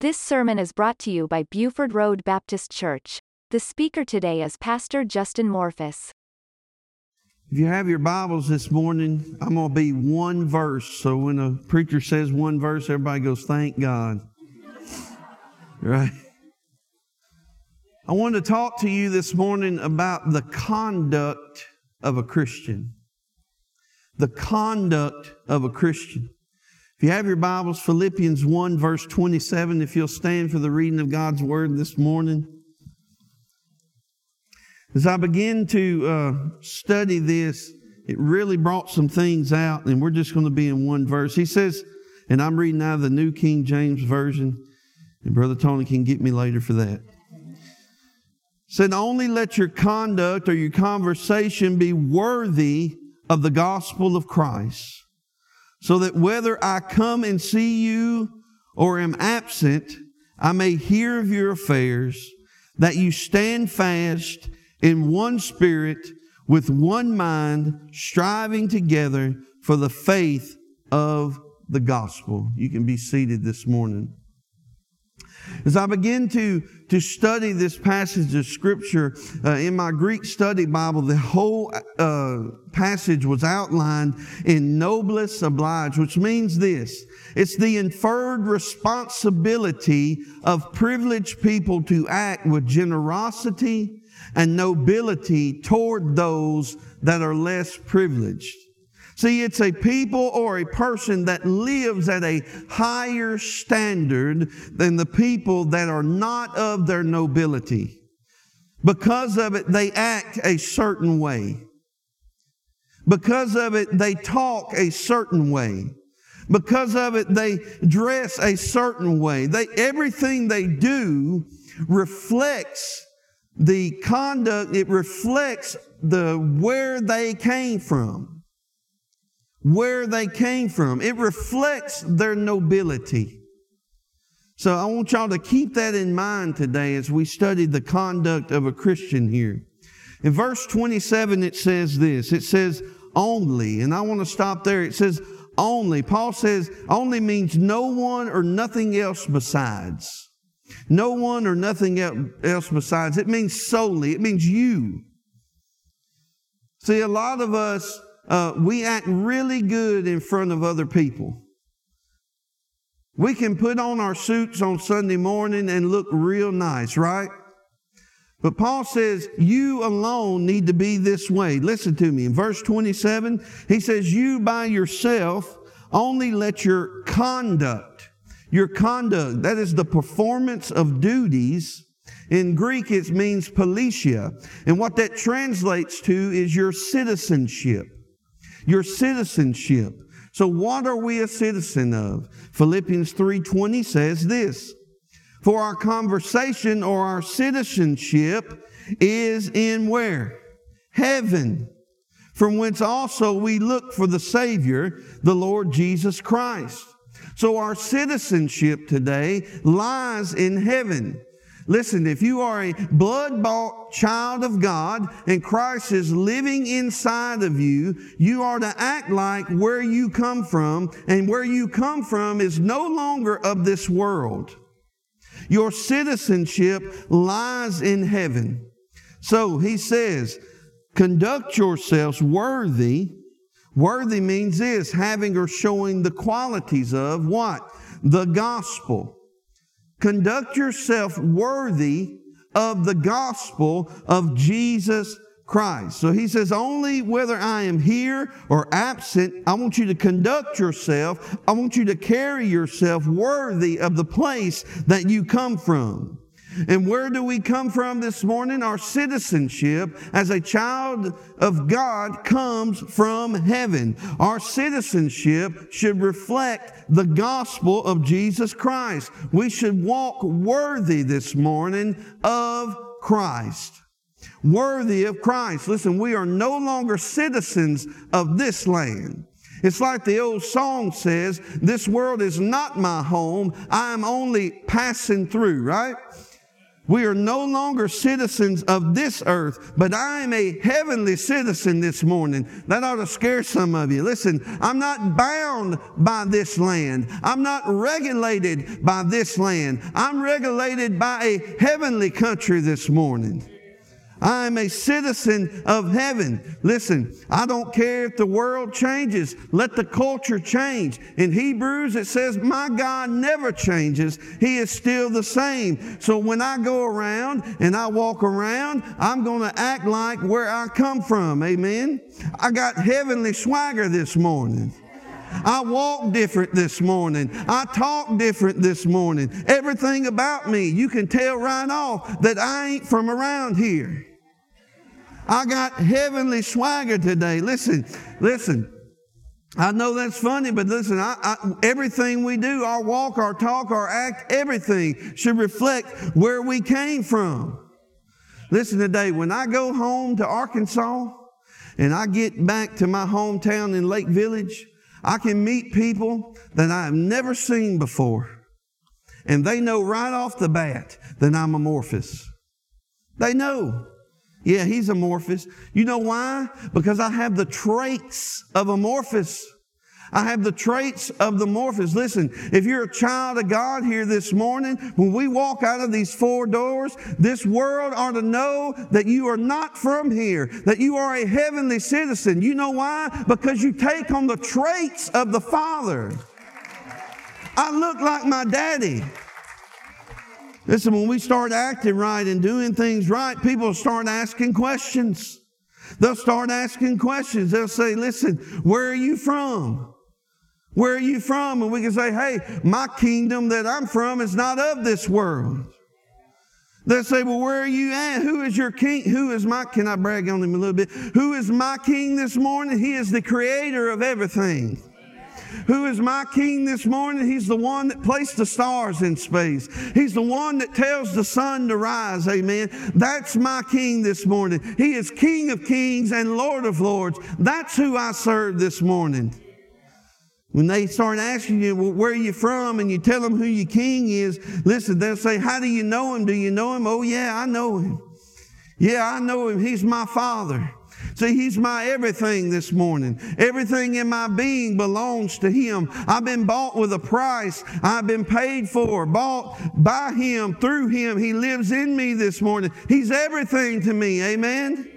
This sermon is brought to you by Buford Road Baptist Church. The speaker today is Pastor Justin Morphis. If you have your Bibles this morning, I'm going to be one verse. So when a preacher says one verse, everybody goes, Thank God. Right? I want to talk to you this morning about the conduct of a Christian. The conduct of a Christian. If you have your Bibles, Philippians 1, verse 27, if you'll stand for the reading of God's Word this morning. As I begin to uh, study this, it really brought some things out, and we're just going to be in one verse. He says, and I'm reading out of the New King James Version, and Brother Tony can get me later for that. Said, only let your conduct or your conversation be worthy of the gospel of Christ so that whether I come and see you or am absent, I may hear of your affairs, that you stand fast in one spirit, with one mind, striving together for the faith of the gospel. You can be seated this morning. As I begin to, to study this passage of Scripture uh, in my Greek study Bible, the whole uh, passage was outlined in noblesse oblige, which means this it's the inferred responsibility of privileged people to act with generosity and nobility toward those that are less privileged. See, it's a people or a person that lives at a higher standard than the people that are not of their nobility. Because of it, they act a certain way. Because of it, they talk a certain way. Because of it, they dress a certain way. They, everything they do reflects the conduct, it reflects the where they came from where they came from. It reflects their nobility. So I want y'all to keep that in mind today as we study the conduct of a Christian here. In verse 27, it says this it says, only, and I want to stop there. It says, only. Paul says, only means no one or nothing else besides. No one or nothing else besides. It means solely. It means you. See, a lot of us uh, we act really good in front of other people. We can put on our suits on Sunday morning and look real nice, right? But Paul says, You alone need to be this way. Listen to me. In verse 27, he says, You by yourself only let your conduct, your conduct, that is the performance of duties, in Greek, it means politia. And what that translates to is your citizenship your citizenship. So what are we a citizen of? Philippians 3:20 says this: For our conversation or our citizenship is in where? Heaven. From whence also we look for the Savior, the Lord Jesus Christ. So our citizenship today lies in heaven. Listen, if you are a blood bought child of God and Christ is living inside of you, you are to act like where you come from, and where you come from is no longer of this world. Your citizenship lies in heaven. So he says, conduct yourselves worthy. Worthy means this having or showing the qualities of what? The gospel. Conduct yourself worthy of the gospel of Jesus Christ. So he says, only whether I am here or absent, I want you to conduct yourself. I want you to carry yourself worthy of the place that you come from. And where do we come from this morning? Our citizenship as a child of God comes from heaven. Our citizenship should reflect the gospel of Jesus Christ. We should walk worthy this morning of Christ. Worthy of Christ. Listen, we are no longer citizens of this land. It's like the old song says, this world is not my home. I am only passing through, right? We are no longer citizens of this earth, but I am a heavenly citizen this morning. That ought to scare some of you. Listen, I'm not bound by this land. I'm not regulated by this land. I'm regulated by a heavenly country this morning. I am a citizen of heaven. Listen, I don't care if the world changes. Let the culture change. In Hebrews, it says, My God never changes. He is still the same. So when I go around and I walk around, I'm going to act like where I come from. Amen. I got heavenly swagger this morning. I walk different this morning. I talk different this morning. Everything about me, you can tell right off that I ain't from around here. I got heavenly swagger today. Listen, listen. I know that's funny, but listen, I, I, everything we do, our walk, our talk, our act, everything should reflect where we came from. Listen today, when I go home to Arkansas and I get back to my hometown in Lake Village, I can meet people that I have never seen before. And they know right off the bat that I'm a Morphis. They know. Yeah, he's a Morphis. You know why? Because I have the traits of a Morphis. I have the traits of the Morphis. Listen, if you're a child of God here this morning, when we walk out of these four doors, this world ought to know that you are not from here, that you are a heavenly citizen. You know why? Because you take on the traits of the Father. I look like my daddy. Listen, when we start acting right and doing things right, people start asking questions. They'll start asking questions. They'll say, listen, where are you from? Where are you from? And we can say, hey, my kingdom that I'm from is not of this world. They'll say, well, where are you at? Who is your king? Who is my, can I brag on him a little bit? Who is my king this morning? He is the creator of everything. Who is my king this morning? He's the one that placed the stars in space. He's the one that tells the sun to rise. Amen. That's my king this morning. He is King of kings and Lord of lords. That's who I serve this morning. When they start asking you, well, where are you from? And you tell them who your king is, listen, they'll say, how do you know him? Do you know him? Oh, yeah, I know him. Yeah, I know him. He's my father. See, He's my everything this morning. Everything in my being belongs to Him. I've been bought with a price. I've been paid for, bought by Him, through Him. He lives in me this morning. He's everything to me. Amen.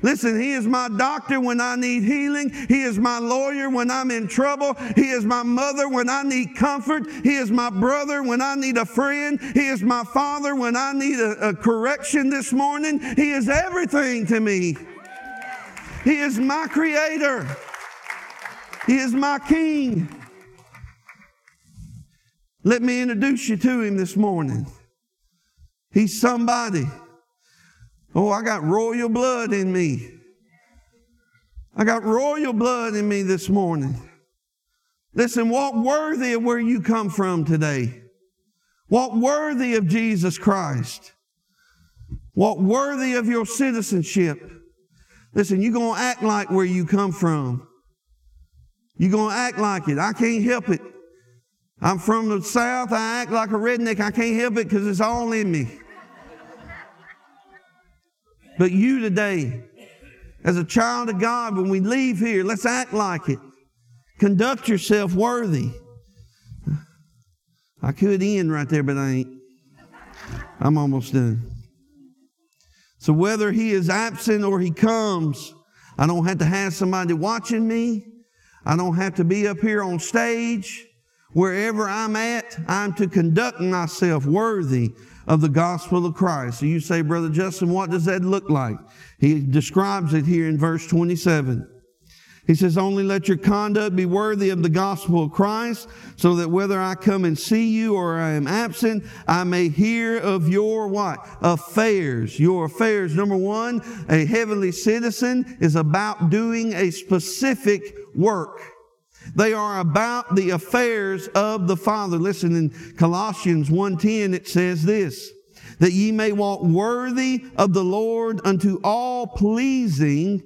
Listen, He is my doctor when I need healing. He is my lawyer when I'm in trouble. He is my mother when I need comfort. He is my brother when I need a friend. He is my father when I need a, a correction this morning. He is everything to me. He is my creator. He is my king. Let me introduce you to him this morning. He's somebody. Oh, I got royal blood in me. I got royal blood in me this morning. Listen, walk worthy of where you come from today. Walk worthy of Jesus Christ. Walk worthy of your citizenship. Listen, you're going to act like where you come from. You're going to act like it. I can't help it. I'm from the South. I act like a redneck. I can't help it because it's all in me. But you today, as a child of God, when we leave here, let's act like it. Conduct yourself worthy. I could end right there, but I ain't. I'm almost done. So whether he is absent or he comes, I don't have to have somebody watching me. I don't have to be up here on stage. Wherever I'm at, I'm to conduct myself worthy of the gospel of Christ. So you say, Brother Justin, what does that look like? He describes it here in verse 27. He says, Only let your conduct be worthy of the gospel of Christ, so that whether I come and see you or I am absent, I may hear of your what? Affairs. Your affairs. Number one, a heavenly citizen is about doing a specific work. They are about the affairs of the Father. Listen, in Colossians 1.10 it says this, that ye may walk worthy of the Lord unto all pleasing,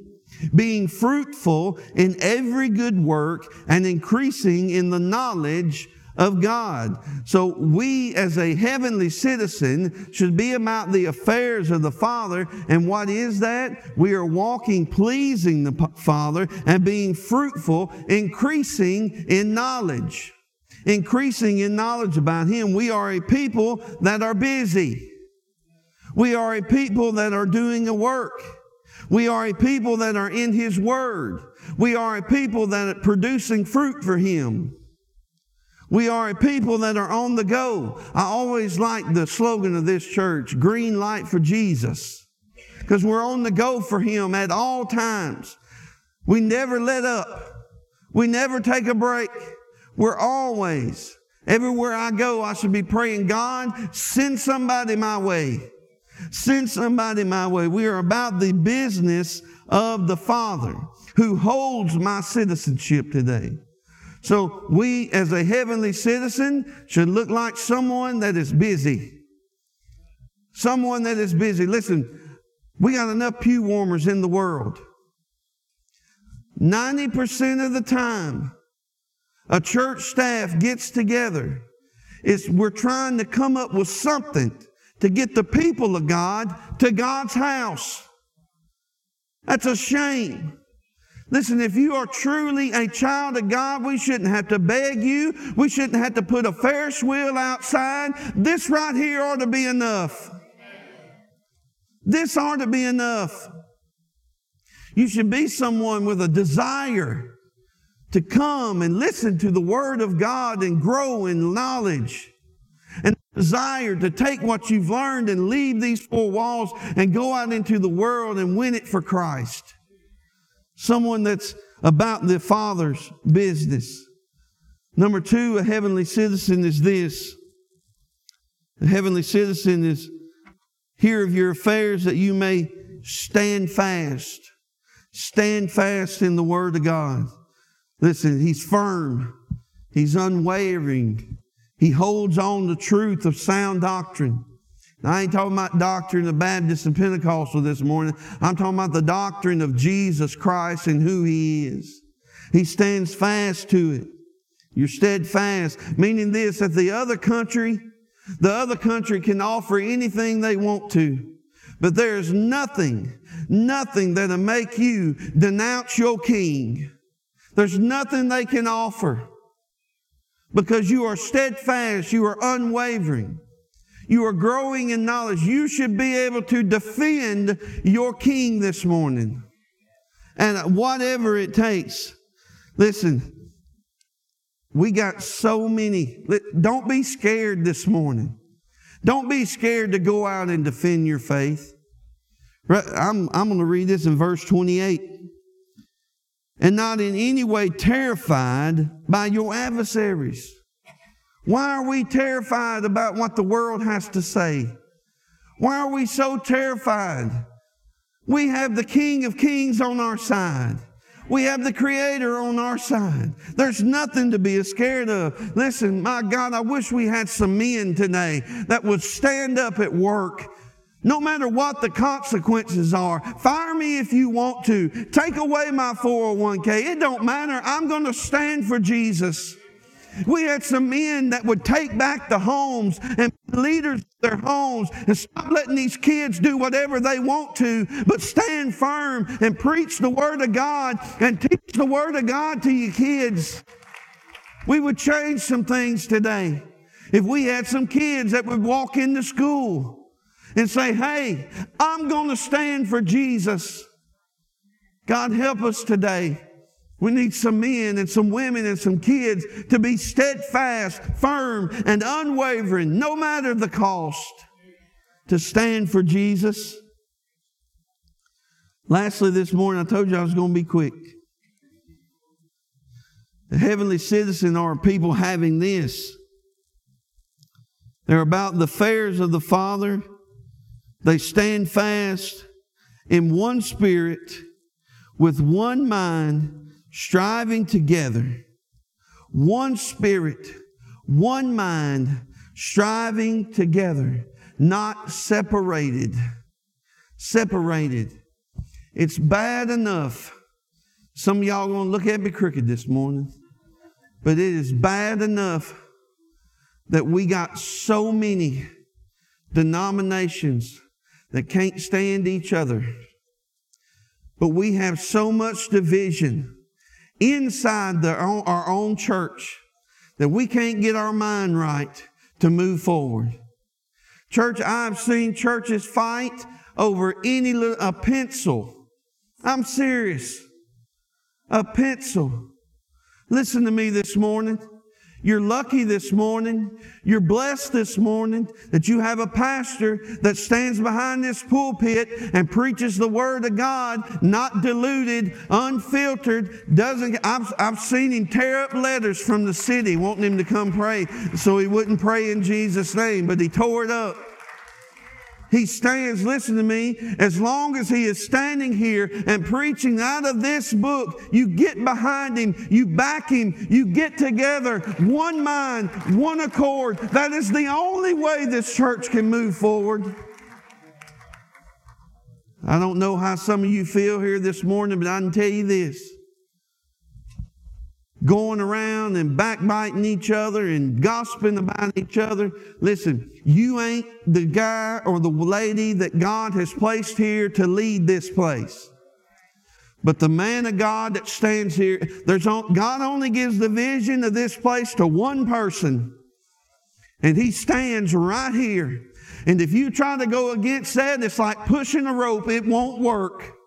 being fruitful in every good work and increasing in the knowledge of God. So we as a heavenly citizen should be about the affairs of the Father. And what is that? We are walking pleasing the Father and being fruitful, increasing in knowledge. Increasing in knowledge about Him. We are a people that are busy. We are a people that are doing a work. We are a people that are in His Word. We are a people that are producing fruit for Him. We are a people that are on the go. I always like the slogan of this church green light for Jesus. Because we're on the go for Him at all times. We never let up, we never take a break. We're always, everywhere I go, I should be praying, God, send somebody my way. Send somebody my way. We are about the business of the Father who holds my citizenship today. So we, as a heavenly citizen, should look like someone that is busy. Someone that is busy. Listen, we got enough pew warmers in the world. 90% of the time, a church staff gets together, it's, we're trying to come up with something to get the people of God to God's house. That's a shame. Listen, if you are truly a child of God, we shouldn't have to beg you. We shouldn't have to put a Ferris wheel outside. This right here ought to be enough. This ought to be enough. You should be someone with a desire to come and listen to the Word of God and grow in knowledge. Desire to take what you've learned and leave these four walls and go out into the world and win it for Christ someone that's about the Father's business. Number two, a heavenly citizen is this. A heavenly citizen is hear of your affairs that you may stand fast. Stand fast in the Word of God. Listen, He's firm. He's unwavering. He holds on to truth of sound doctrine. Now, I ain't talking about doctrine of Baptist and Pentecostal this morning. I'm talking about the doctrine of Jesus Christ and who He is. He stands fast to it. You're steadfast, meaning this, that the other country, the other country can offer anything they want to. But there's nothing, nothing that'll make you denounce your king. There's nothing they can offer because you are steadfast, you are unwavering. You are growing in knowledge. You should be able to defend your king this morning. And whatever it takes. Listen, we got so many. Don't be scared this morning. Don't be scared to go out and defend your faith. I'm, I'm going to read this in verse 28. And not in any way terrified by your adversaries. Why are we terrified about what the world has to say? Why are we so terrified? We have the King of Kings on our side. We have the Creator on our side. There's nothing to be scared of. Listen, my God, I wish we had some men today that would stand up at work no matter what the consequences are, fire me if you want to. Take away my 401k. It don't matter. I'm going to stand for Jesus. We had some men that would take back the homes and leaders their homes and stop letting these kids do whatever they want to, but stand firm and preach the Word of God and teach the Word of God to your kids. We would change some things today. If we had some kids that would walk into school and say, Hey, I'm going to stand for Jesus. God help us today. We need some men and some women and some kids to be steadfast, firm, and unwavering, no matter the cost, to stand for Jesus. Lastly, this morning, I told you I was going to be quick. The heavenly citizen are people having this. They're about the affairs of the Father. They stand fast in one spirit, with one mind striving together, one spirit, one mind, striving together, not separated. Separated. It's bad enough. Some of y'all gonna look at me crooked this morning, but it is bad enough that we got so many denominations that can't stand each other. But we have so much division inside the, our own church that we can't get our mind right to move forward. Church, I've seen churches fight over any little, a pencil. I'm serious. A pencil. Listen to me this morning. You're lucky this morning. You're blessed this morning that you have a pastor that stands behind this pulpit and preaches the Word of God, not diluted, unfiltered. Doesn't, I've, I've seen him tear up letters from the city wanting him to come pray so he wouldn't pray in Jesus' name, but he tore it up. He stands, listen to me, as long as he is standing here and preaching out of this book, you get behind him, you back him, you get together, one mind, one accord. That is the only way this church can move forward. I don't know how some of you feel here this morning, but I can tell you this going around and backbiting each other and gossiping about each other. Listen, you ain't the guy or the lady that God has placed here to lead this place. But the man of God that stands here, there's God only gives the vision of this place to one person. And he stands right here. And if you try to go against that, it's like pushing a rope. It won't work.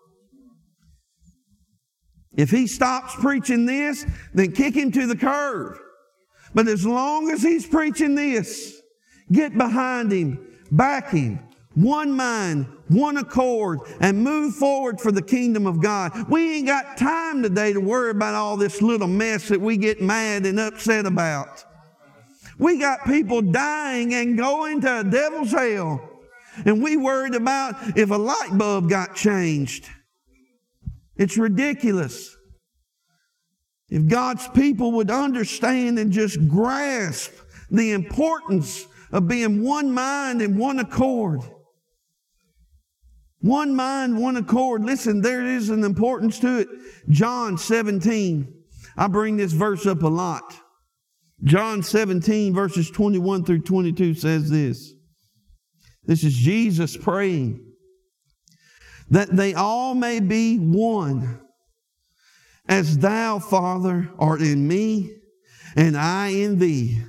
If he stops preaching this, then kick him to the curb. But as long as he's preaching this, get behind him, back him, one mind, one accord, and move forward for the kingdom of God. We ain't got time today to worry about all this little mess that we get mad and upset about. We got people dying and going to a devil's hell. And we worried about if a light bulb got changed. It's ridiculous. If God's people would understand and just grasp the importance of being one mind and one accord. One mind, one accord. Listen, there is an importance to it. John 17. I bring this verse up a lot. John 17, verses 21 through 22 says this. This is Jesus praying that they all may be one, as thou, Father, art in me, and I in thee,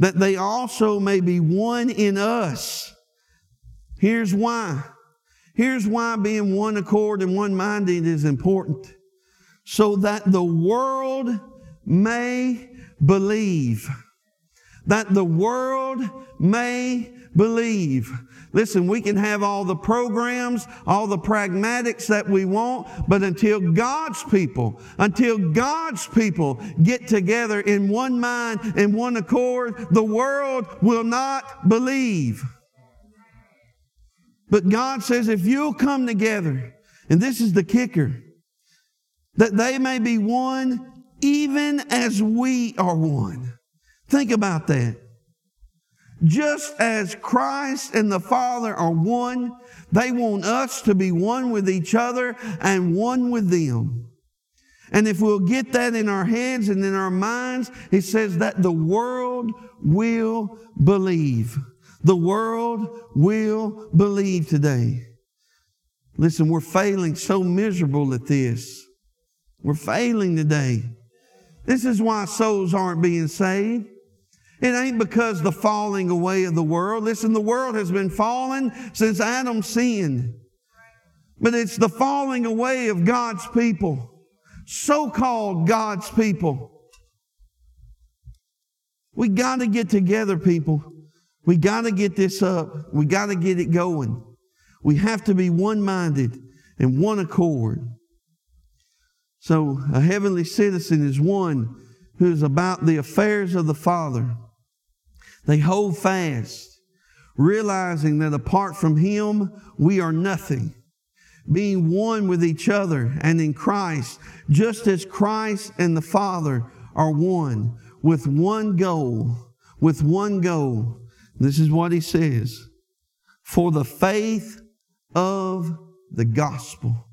that they also may be one in us. Here's why. Here's why being one accord and one minded is important. So that the world may believe. That the world may believe. Listen, we can have all the programs, all the pragmatics that we want, but until God's people, until God's people get together in one mind and one accord, the world will not believe. But God says, if you'll come together, and this is the kicker, that they may be one even as we are one. Think about that. Just as Christ and the Father are one, they want us to be one with each other and one with them. And if we'll get that in our heads and in our minds, it says that the world will believe. The world will believe today. Listen, we're failing so miserable at this. We're failing today. This is why souls aren't being saved. It ain't because the falling away of the world. Listen, the world has been falling since Adam sinned. But it's the falling away of God's people, so called God's people. We got to get together, people. We got to get this up. We got to get it going. We have to be one minded and one accord. So, a heavenly citizen is one who is about the affairs of the Father they hold fast, realizing that apart from Him, we are nothing. Being one with each other and in Christ, just as Christ and the Father are one, with one goal, with one goal. This is what He says for the faith of the gospel.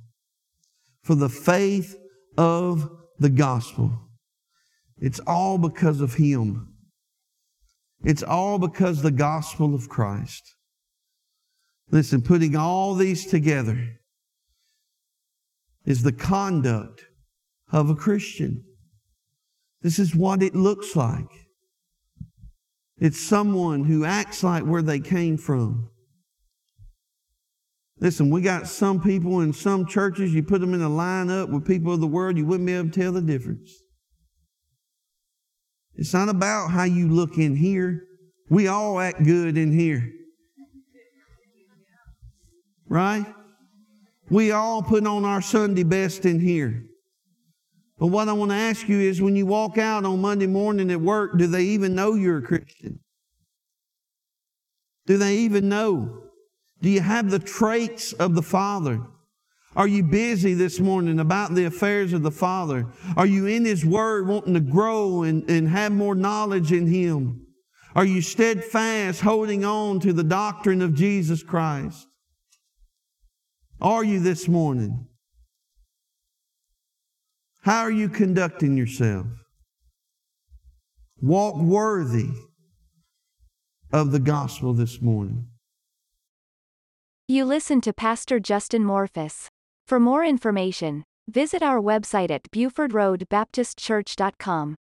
For the faith of the gospel. It's all because of Him. It's all because the gospel of Christ. Listen, putting all these together is the conduct of a Christian. This is what it looks like. It's someone who acts like where they came from. Listen, we got some people in some churches, you put them in a line up with people of the world, you wouldn't be able to tell the difference. It's not about how you look in here. We all act good in here. Right? We all put on our Sunday best in here. But what I want to ask you is when you walk out on Monday morning at work, do they even know you're a Christian? Do they even know? Do you have the traits of the Father? Are you busy this morning about the affairs of the Father? Are you in His Word wanting to grow and, and have more knowledge in Him? Are you steadfast holding on to the doctrine of Jesus Christ? Are you this morning? How are you conducting yourself? Walk worthy of the gospel this morning. You listen to Pastor Justin Morphis. For more information, visit our website at BufordRoadBaptistChurch.com.